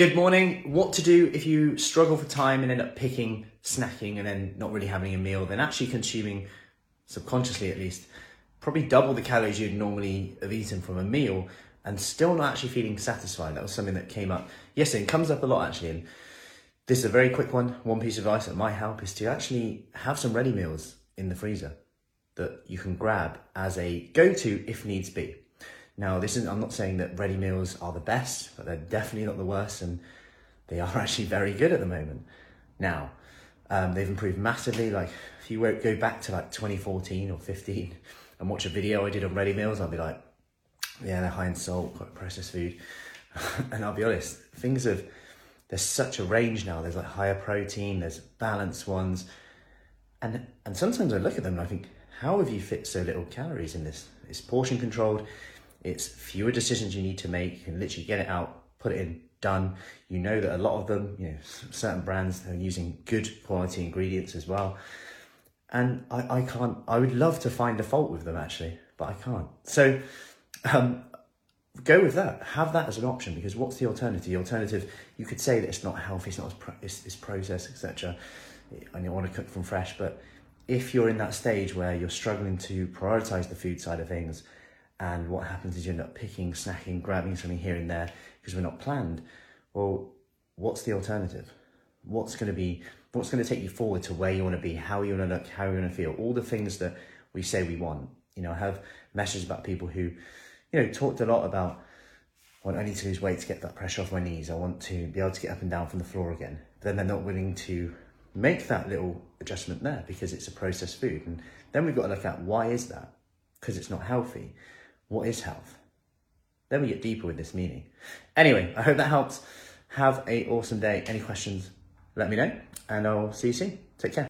Good morning. What to do if you struggle for time and end up picking, snacking, and then not really having a meal, then actually consuming, subconsciously at least, probably double the calories you'd normally have eaten from a meal and still not actually feeling satisfied. That was something that came up yesterday. It comes up a lot actually. And this is a very quick one. One piece of advice that might help is to actually have some ready meals in the freezer that you can grab as a go to if needs be. Now, this is I'm not saying that ready meals are the best, but they're definitely not the worst, and they are actually very good at the moment. Now, um, they've improved massively. Like if you go back to like 2014 or 15 and watch a video I did on ready meals, I'll be like, yeah, they're high in salt, quite processed food. and I'll be honest, things have there's such a range now. There's like higher protein, there's balanced ones, and and sometimes I look at them and I think, how have you fit so little calories in this? It's portion controlled. It's fewer decisions you need to make. You can literally get it out, put it in, done. You know that a lot of them, you know, certain brands are using good quality ingredients as well. And I, I can't, I would love to find a fault with them actually, but I can't. So um, go with that. Have that as an option because what's the alternative? The alternative, you could say that it's not healthy, it's not it's, it's processed, etc. And you want to cook from fresh, but if you're in that stage where you're struggling to prioritize the food side of things, and what happens is you end up picking, snacking, grabbing something here and there because we're not planned. Well, what's the alternative? What's going to be, what's going to take you forward to where you want to be, how you want to look, how you want to feel, all the things that we say we want. You know, I have messages about people who, you know, talked a lot about, well, I need to lose weight to get that pressure off my knees. I want to be able to get up and down from the floor again. But then they're not willing to make that little adjustment there because it's a processed food. And then we've got to look at why is that? Because it's not healthy. What is health? Then we get deeper with this meaning. Anyway, I hope that helps. Have a awesome day. Any questions, let me know, and I'll see you soon. Take care.